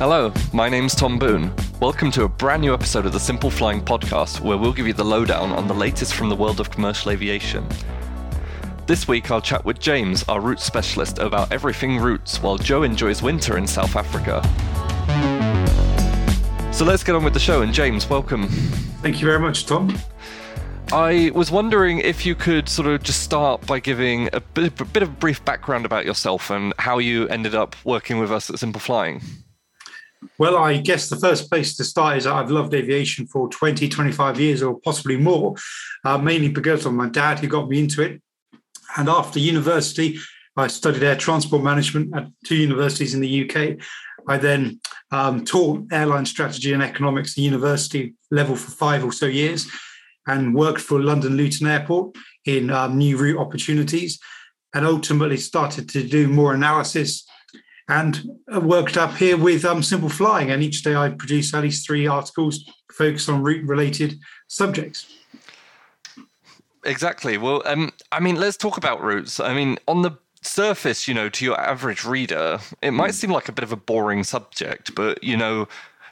Hello, my name's Tom Boon. Welcome to a brand new episode of the Simple Flying podcast, where we'll give you the lowdown on the latest from the world of commercial aviation. This week, I'll chat with James, our routes specialist, about everything routes, while Joe enjoys winter in South Africa. So let's get on with the show, and James, welcome. Thank you very much, Tom. I was wondering if you could sort of just start by giving a bit, a bit of a brief background about yourself and how you ended up working with us at Simple Flying. Well, I guess the first place to start is that I've loved aviation for 20, 25 years or possibly more, uh, mainly because of my dad who got me into it. And after university, I studied air transport management at two universities in the UK. I then um, taught airline strategy and economics at university level for five or so years and worked for London Luton Airport in um, new route opportunities and ultimately started to do more analysis and worked up here with um, Simple Flying. And each day I produce at least three articles focused on route related subjects. Exactly. Well, um, I mean, let's talk about routes. I mean, on the surface, you know, to your average reader, it might seem like a bit of a boring subject, but, you know,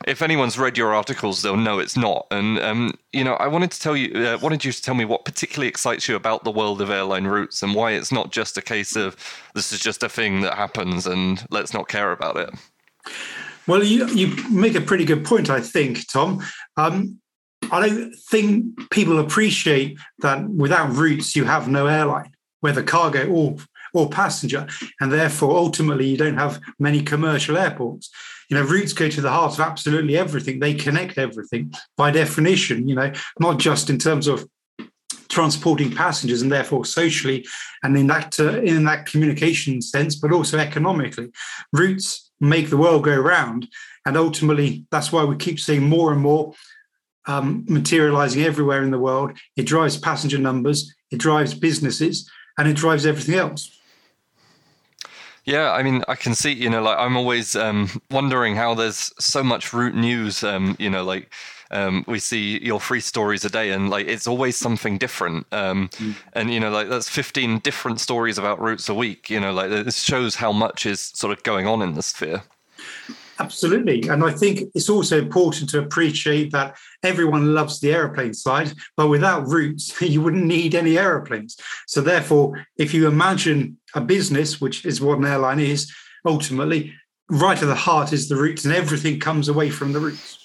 if anyone's read your articles, they'll know it's not. And um, you know, I wanted to tell you, uh, wanted you to tell me what particularly excites you about the world of airline routes and why it's not just a case of this is just a thing that happens and let's not care about it. Well, you you make a pretty good point, I think, Tom. Um, I don't think people appreciate that without routes, you have no airline, whether cargo or or passenger, and therefore ultimately you don't have many commercial airports. You know, routes go to the heart of absolutely everything. They connect everything by definition. You know, not just in terms of transporting passengers and therefore socially and in that uh, in that communication sense, but also economically. Routes make the world go round, and ultimately that's why we keep seeing more and more um, materializing everywhere in the world. It drives passenger numbers, it drives businesses, and it drives everything else. Yeah, I mean, I can see, you know, like I'm always um, wondering how there's so much route news, um, you know, like um, we see your three stories a day and like it's always something different. Um, mm. And, you know, like that's 15 different stories about routes a week, you know, like this shows how much is sort of going on in the sphere. Absolutely. And I think it's also important to appreciate that everyone loves the aeroplane side, but without routes, you wouldn't need any aeroplanes. So, therefore, if you imagine a business, which is what an airline is, ultimately, right at the heart is the routes, and everything comes away from the routes.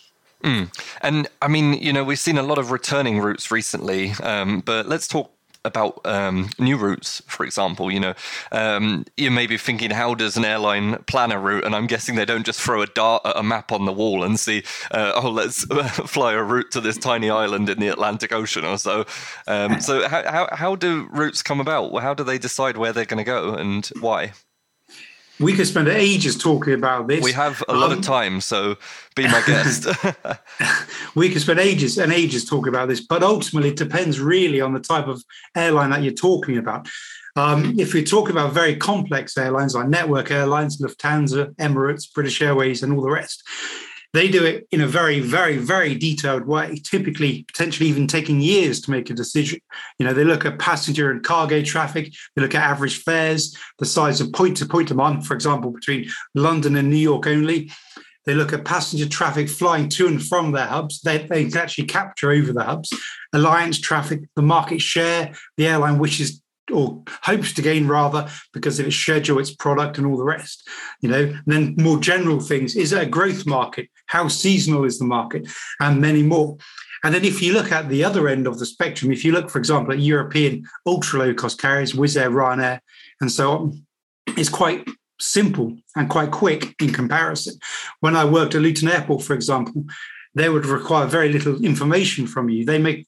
Mm. And I mean, you know, we've seen a lot of returning routes recently, um, but let's talk about um, new routes, for example, you know, um, you may be thinking, how does an airline plan a route? And I'm guessing they don't just throw a dart at a map on the wall and see, uh, oh, let's fly a route to this tiny island in the Atlantic Ocean or so. Um, so how, how, how do routes come about? How do they decide where they're going to go and why? We could spend ages talking about this. We have a lot um, of time, so be my guest. we could spend ages and ages talking about this, but ultimately it depends really on the type of airline that you're talking about. Um, if we talk about very complex airlines like network airlines, Lufthansa, Emirates, British Airways, and all the rest, they do it in a very, very, very detailed way, typically potentially even taking years to make a decision. You know, they look at passenger and cargo traffic, they look at average fares, the size of point to point demand, for example, between London and New York only. They look at passenger traffic flying to and from their hubs. They, they can actually capture over the hubs, alliance traffic, the market share the airline wishes or hopes to gain rather because of its schedule, its product, and all the rest. You know, and then more general things: is it a growth market? How seasonal is the market? And many more. And then if you look at the other end of the spectrum, if you look, for example, at European ultra low cost carriers, Wizz Air, Ryanair, and so on, it's quite simple and quite quick in comparison. When I worked at Luton Airport, for example, they would require very little information from you. They make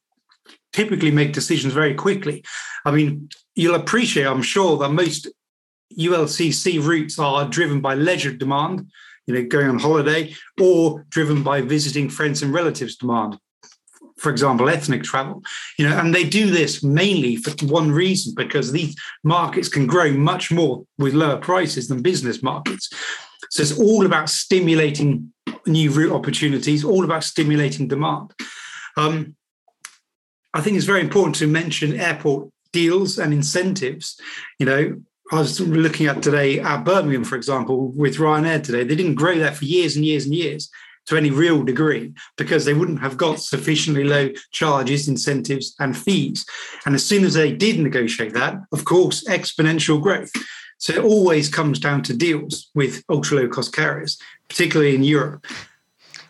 typically make decisions very quickly. I mean, you'll appreciate, I'm sure, that most ULCC routes are driven by leisure demand, you know, going on holiday, or driven by visiting friends and relatives demand. For example, ethnic travel, you know, and they do this mainly for one reason because these markets can grow much more with lower prices than business markets. So it's all about stimulating new route opportunities, all about stimulating demand. Um, I think it's very important to mention airport deals and incentives. You know, I was looking at today at Birmingham, for example, with Ryanair today. They didn't grow that for years and years and years to any real degree because they wouldn't have got sufficiently low charges, incentives, and fees. And as soon as they did negotiate that, of course, exponential growth. So it always comes down to deals with ultra low cost carriers, particularly in Europe.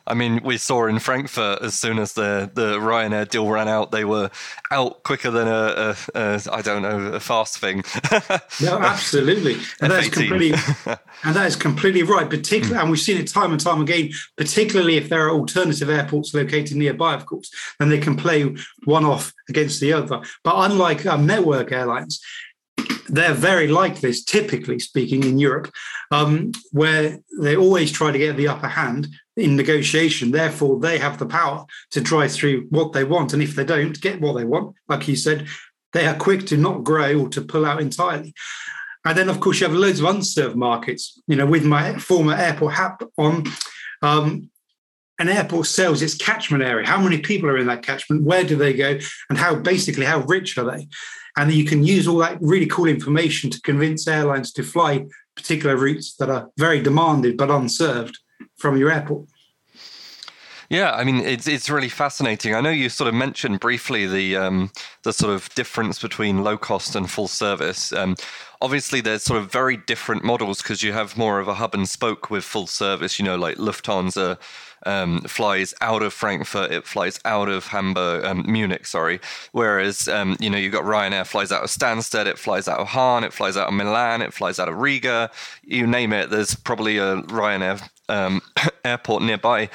I mean, we saw in Frankfurt as soon as the, the Ryanair deal ran out, they were out quicker than a, a, a I don't know a fast thing. no, absolutely, and that's completely and that is completely right. Particularly, and we've seen it time and time again. Particularly if there are alternative airports located nearby, of course, then they can play one off against the other. But unlike um, network airlines, they're very like this, typically speaking, in Europe, um, where they always try to get the upper hand in negotiation. Therefore, they have the power to drive through what they want. And if they don't get what they want, like you said, they are quick to not grow or to pull out entirely. And then, of course, you have loads of unserved markets. You know, with my former airport hat on, um, an airport sells its catchment area. How many people are in that catchment? Where do they go? And how basically how rich are they? And you can use all that really cool information to convince airlines to fly particular routes that are very demanded but unserved from your airport. Yeah, I mean it's it's really fascinating. I know you sort of mentioned briefly the um, the sort of difference between low cost and full service. Um, obviously, there's sort of very different models because you have more of a hub and spoke with full service. You know, like Lufthansa um, flies out of Frankfurt, it flies out of Hamburg, um, Munich, sorry. Whereas, um, you know, you've got Ryanair flies out of Stansted, it flies out of Hahn, it flies out of Milan, it flies out of Riga, you name it, there's probably a Ryanair um, airport nearby.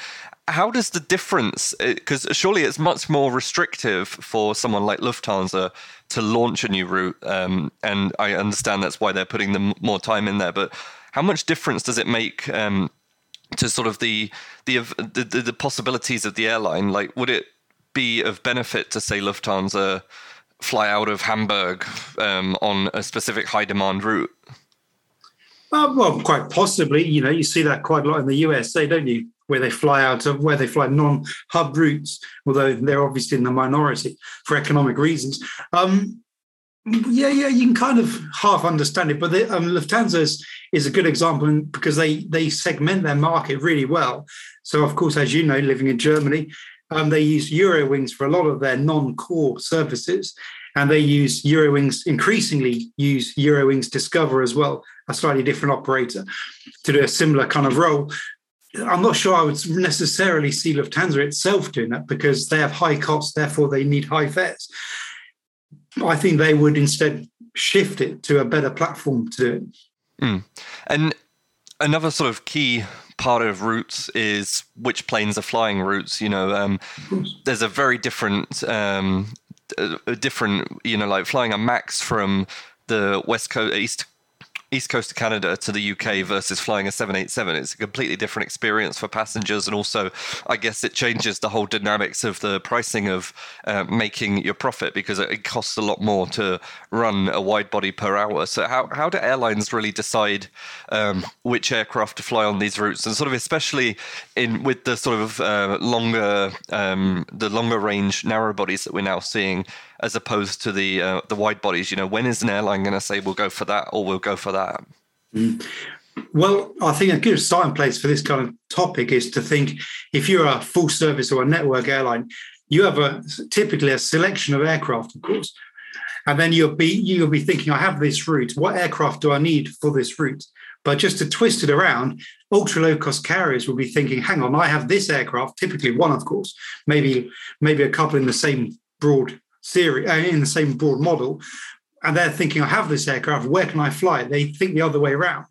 How does the difference, because uh, surely it's much more restrictive for someone like Lufthansa to launch a new route. Um, and I understand that's why they're putting the more time in there. But how much difference does it make um, to sort of the, the the the possibilities of the airline. Like, would it be of benefit to say Lufthansa fly out of Hamburg um, on a specific high demand route? Uh, well, quite possibly. You know, you see that quite a lot in the USA, don't you? Where they fly out of where they fly non-hub routes, although they're obviously in the minority for economic reasons. Um, yeah, yeah, you can kind of half understand it, but the, um, Lufthansa is, is, a good example because they they segment their market really well. So, of course, as you know, living in Germany, um, they use Eurowings for a lot of their non-core services, and they use Eurowings increasingly use Eurowings Discover as well, a slightly different operator, to do a similar kind of role. I'm not sure I would necessarily see Lufthansa itself doing that because they have high costs, therefore they need high fares. I think they would instead shift it to a better platform to do it. Mm. And another sort of key part of routes is which planes are flying routes. You know, um, there's a very different, um, a different, you know, like flying a Max from the west coast, east east coast of Canada to the UK versus flying a 787. It's a completely different experience for passengers, and also, I guess it changes the whole dynamics of the pricing of uh, making your profit because it costs a lot more to run a wide body per hour. So, how how do airlines really decide um, which aircraft to fly on these routes, and sort of especially in with the sort of uh, longer um, the longer range narrow bodies that we're now seeing? As opposed to the uh, the wide bodies. You know, when is an airline going to say we'll go for that or we'll go for that? Mm. Well, I think a good starting place for this kind of topic is to think if you're a full service or a network airline, you have a typically a selection of aircraft, of course, and then you'll be you'll be thinking, I have this route. What aircraft do I need for this route? But just to twist it around, ultra low cost carriers will be thinking, hang on, I have this aircraft, typically one, of course, maybe maybe a couple in the same broad series uh, in the same broad model, and they're thinking, I have this aircraft, where can I fly it? They think the other way around.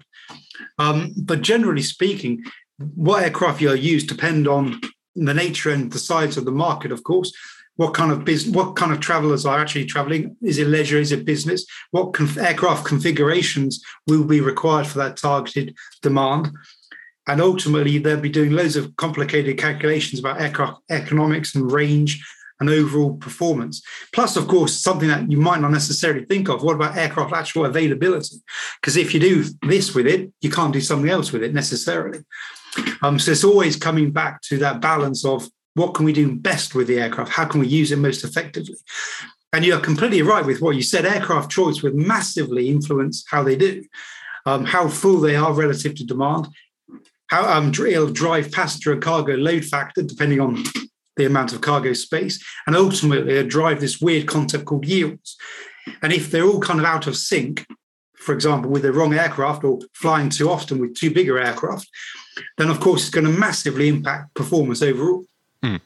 Um, but generally speaking, what aircraft you use depend on the nature and the size of the market, of course. What kind of business? What kind of travelers are actually traveling? Is it leisure? Is it business? What conf- aircraft configurations will be required for that targeted demand? And ultimately, they'll be doing loads of complicated calculations about aircraft economics and range and overall performance. Plus, of course, something that you might not necessarily think of. What about aircraft actual availability? Because if you do this with it, you can't do something else with it necessarily. Um, so it's always coming back to that balance of what can we do best with the aircraft? How can we use it most effectively? And you're completely right with what you said. Aircraft choice would massively influence how they do, um, how full they are relative to demand, how um, it'll drive passenger and cargo load factor depending on the amount of cargo space, and ultimately it'll drive this weird concept called yields. And if they're all kind of out of sync, for example, with the wrong aircraft or flying too often with too bigger aircraft, then of course it's going to massively impact performance overall. Mm.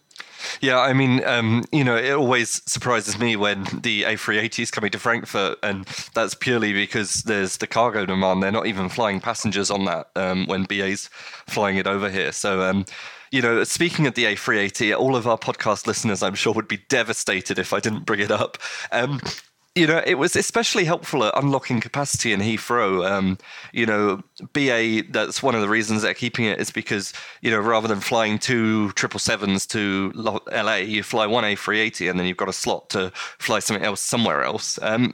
Yeah, I mean, um, you know, it always surprises me when the A380 is coming to Frankfurt, and that's purely because there's the cargo demand. They're not even flying passengers on that um, when BA's flying it over here. So, um, you know, speaking of the A380, all of our podcast listeners, I'm sure, would be devastated if I didn't bring it up. Um, you know, it was especially helpful at unlocking capacity in Heathrow. Um, you know, BA, that's one of the reasons they're keeping it is because, you know, rather than flying two 777s to LA, you fly one A380 and then you've got a slot to fly something else somewhere else. Um,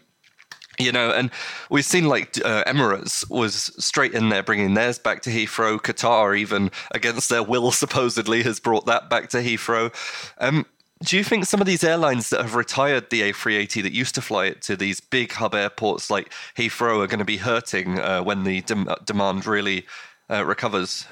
you know, and we've seen like uh, Emirates was straight in there bringing theirs back to Heathrow. Qatar, even against their will, supposedly has brought that back to Heathrow. Um, do you think some of these airlines that have retired the A380 that used to fly it to these big hub airports like Heathrow are going to be hurting uh, when the dem- demand really uh, recovers?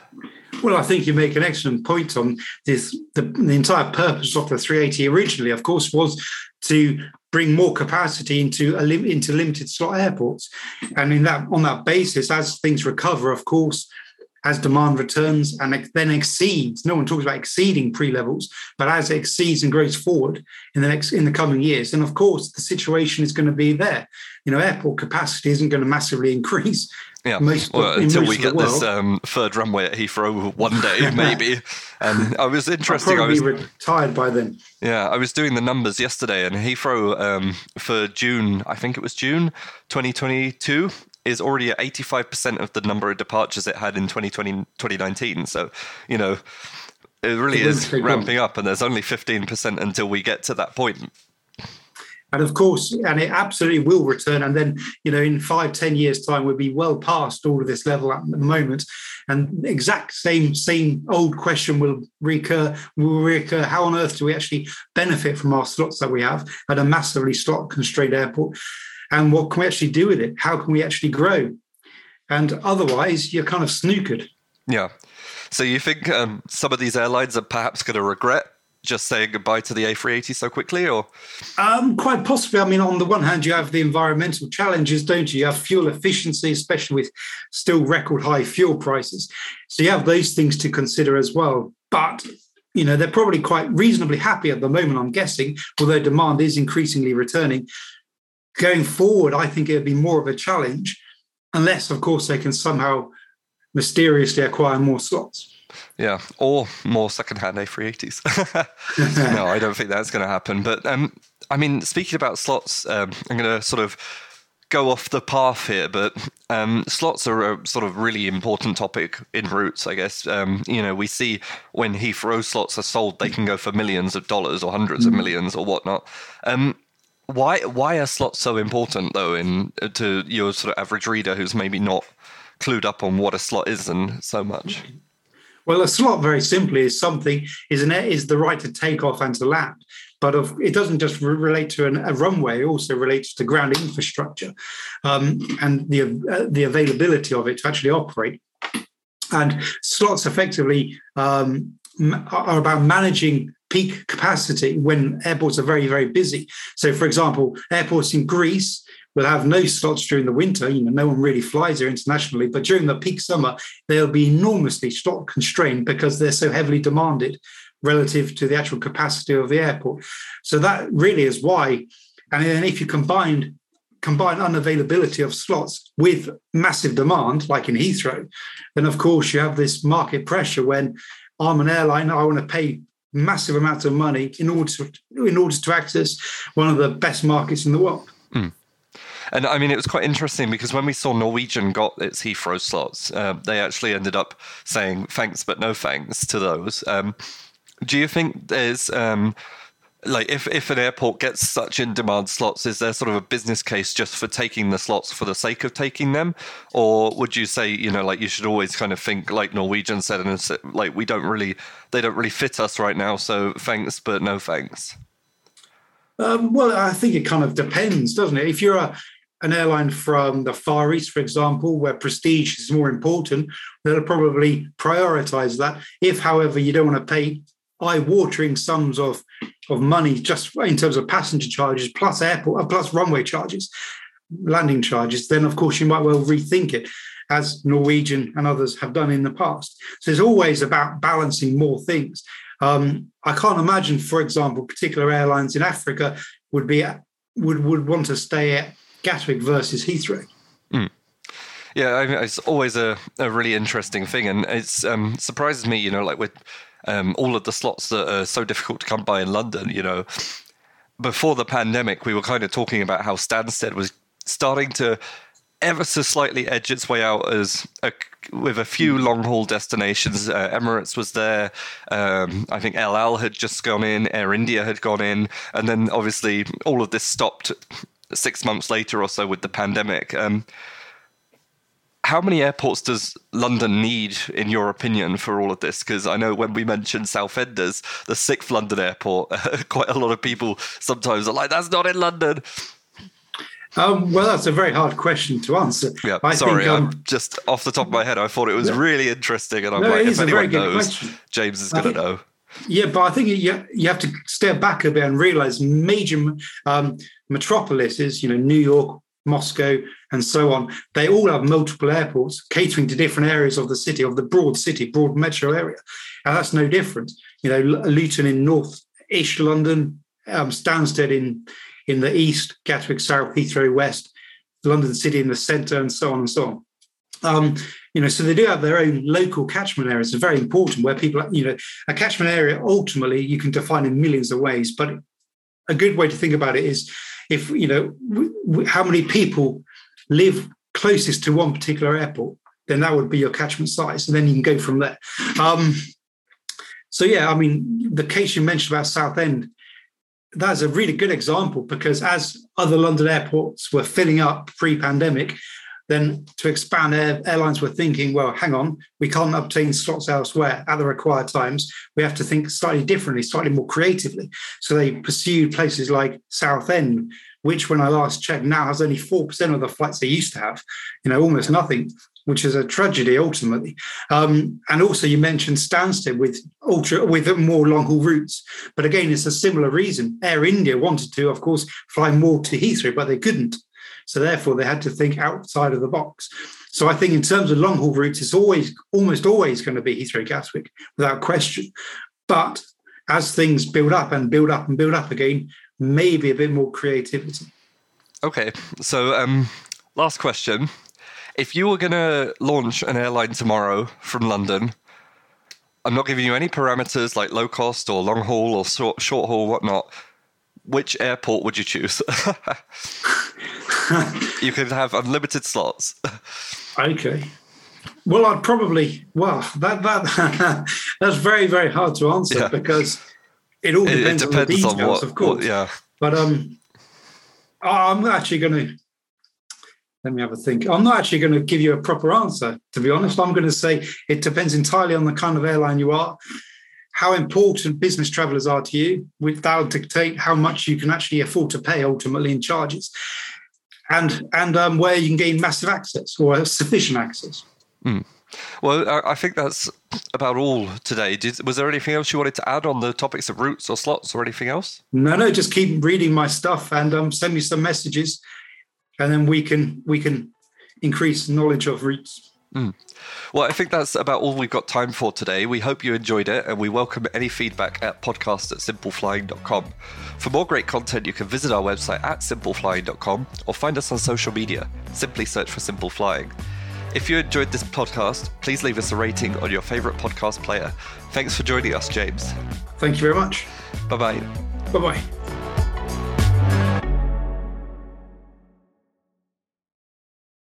Well, I think you make an excellent point on this. The, the, entire purpose of the 380 originally, of course, was to bring more capacity into lim- into limited slot airports, and in that on that basis, as things recover, of course, as demand returns and then exceeds. No one talks about exceeding pre-levels, but as it exceeds and grows forward in the next in the coming years, and of course the situation is going to be there. You know, airport capacity isn't going to massively increase. Yeah, most, well, until we get this um, third runway at Heathrow one day, maybe. and I was interesting. I'll I was retired by then. Yeah, I was doing the numbers yesterday, and Heathrow um, for June, I think it was June 2022, is already at 85% of the number of departures it had in 2020, 2019. So, you know, it really is ramping up, and there's only 15% until we get to that point. And of course, and it absolutely will return. And then, you know, in five, ten years' time, we'll be well past all of this level at the moment. And exact same, same old question will recur, will recur. How on earth do we actually benefit from our slots that we have at a massively slot constrained airport? and what can we actually do with it? How can we actually grow? And otherwise, you're kind of snookered. Yeah. So you think um, some of these airlines are perhaps going to regret just saying goodbye to the A380 so quickly, or? Um, quite possibly. I mean, on the one hand, you have the environmental challenges, don't you? You have fuel efficiency, especially with still record high fuel prices. So you have those things to consider as well. But you know, they're probably quite reasonably happy at the moment, I'm guessing, although demand is increasingly returning going forward, I think it would be more of a challenge, unless, of course, they can somehow mysteriously acquire more slots. Yeah, or more second-hand A380s. no, I don't think that's going to happen. But um, I mean, speaking about slots, um, I'm going to sort of go off the path here, but um, slots are a sort of really important topic in routes, I guess. Um, you know, we see when Heathrow slots are sold, they can go for millions of dollars or hundreds mm. of millions or whatnot. Um, why why are slots so important though in to your sort of average reader who's maybe not clued up on what a slot is and so much? Well, a slot very simply is something is an is the right to take off and to land, but of, it doesn't just re- relate to an, a runway; it also relates to ground infrastructure um, and the uh, the availability of it to actually operate. And slots effectively um, are about managing peak capacity when airports are very, very busy. So, for example, airports in Greece will have no slots during the winter. You know, no one really flies there internationally, but during the peak summer, they'll be enormously slot constrained because they're so heavily demanded relative to the actual capacity of the airport. So that really is why. And then if you combine combine unavailability of slots with massive demand, like in Heathrow, then of course you have this market pressure when I'm an airline, I want to pay massive amounts of money in order to in order to access one of the best markets in the world. Mm. And I mean, it was quite interesting because when we saw Norwegian got its Heathrow slots, uh, they actually ended up saying thanks but no thanks to those. Um, do you think there's um, like if, if an airport gets such in demand slots is there sort of a business case just for taking the slots for the sake of taking them or would you say you know like you should always kind of think like norwegian said and like we don't really they don't really fit us right now so thanks but no thanks Um, well, I think it kind of depends, doesn't it? If you're a, an airline from the Far East, for example, where prestige is more important, they'll probably prioritize that. If, however, you don't want to pay eye-watering sums of of money just in terms of passenger charges plus airport uh, plus runway charges, landing charges, then of course you might well rethink it, as Norwegian and others have done in the past. So it's always about balancing more things. Um, I can't imagine, for example, particular airlines in Africa would be would would want to stay at Gatwick versus Heathrow. Mm. Yeah, I it's always a, a really interesting thing, and it um, surprises me. You know, like with um, all of the slots that are so difficult to come by in London. You know, before the pandemic, we were kind of talking about how Stansted was starting to ever so slightly edge its way out as a, with a few hmm. long haul destinations. Uh, Emirates was there. Um, I think El Al had just gone in. Air India had gone in, and then obviously all of this stopped six months later or so with the pandemic. Um, how many airports does London need, in your opinion, for all of this? Because I know when we mentioned Southenders, the sixth London airport, quite a lot of people sometimes are like, "That's not in London." Um, well, that's a very hard question to answer. Yeah, I sorry, think, um, I'm just off the top of my head. I thought it was yeah. really interesting, and I'm no, like, if anyone knows, question. James is going to know. Yeah, but I think you you have to step back a bit and realize major um, metropolises, you know, New York, Moscow, and so on, they all have multiple airports catering to different areas of the city, of the broad city, broad metro area. And that's no different. You know, Luton in north-ish London, um, Stansted in, in the east, Gatwick south, Heathrow west, London City in the centre, and so on and so on. Um, you know, so they do have their own local catchment areas. It's very important where people, you know, a catchment area ultimately you can define in millions of ways. But a good way to think about it is if you know w- w- how many people live closest to one particular airport, then that would be your catchment size, and then you can go from there. Um, so yeah, I mean, the case you mentioned about Southend, that's a really good example because as other London airports were filling up pre-pandemic, then to expand, airlines were thinking, well, hang on, we can't obtain slots elsewhere at the required times. We have to think slightly differently, slightly more creatively. So they pursued places like Southend, which, when I last checked, now has only 4% of the flights they used to have, you know, almost nothing, which is a tragedy ultimately. Um, and also, you mentioned Stansted with ultra with more long haul routes. But again, it's a similar reason. Air India wanted to, of course, fly more to Heathrow, but they couldn't. So therefore, they had to think outside of the box. So I think in terms of long haul routes, it's always almost always going to be Heathrow Gatwick without question. But as things build up and build up and build up again, maybe a bit more creativity. Okay, so um, last question: If you were going to launch an airline tomorrow from London, I'm not giving you any parameters like low cost or long haul or short, short haul, whatnot. Which airport would you choose? you could have unlimited slots. Okay. Well, I'd probably well that that that's very very hard to answer yeah. because it all depends, it, it depends on the details, on what, of course. What, yeah. But um, I'm actually going to let me have a think. I'm not actually going to give you a proper answer, to be honest. I'm going to say it depends entirely on the kind of airline you are, how important business travelers are to you. That will dictate how much you can actually afford to pay ultimately in charges and and um, where you can gain massive access or sufficient access. Mm. Well, I think that's about all today. Did, was there anything else you wanted to add on the topics of routes or slots or anything else? No, no. Just keep reading my stuff and um, send me some messages, and then we can we can increase knowledge of routes. Mm. Well, I think that's about all we've got time for today. We hope you enjoyed it and we welcome any feedback at podcast at simpleflying.com. For more great content, you can visit our website at simpleflying.com or find us on social media. Simply search for Simple Flying. If you enjoyed this podcast, please leave us a rating on your favourite podcast player. Thanks for joining us, James. Thank you very much. Bye bye. Bye bye.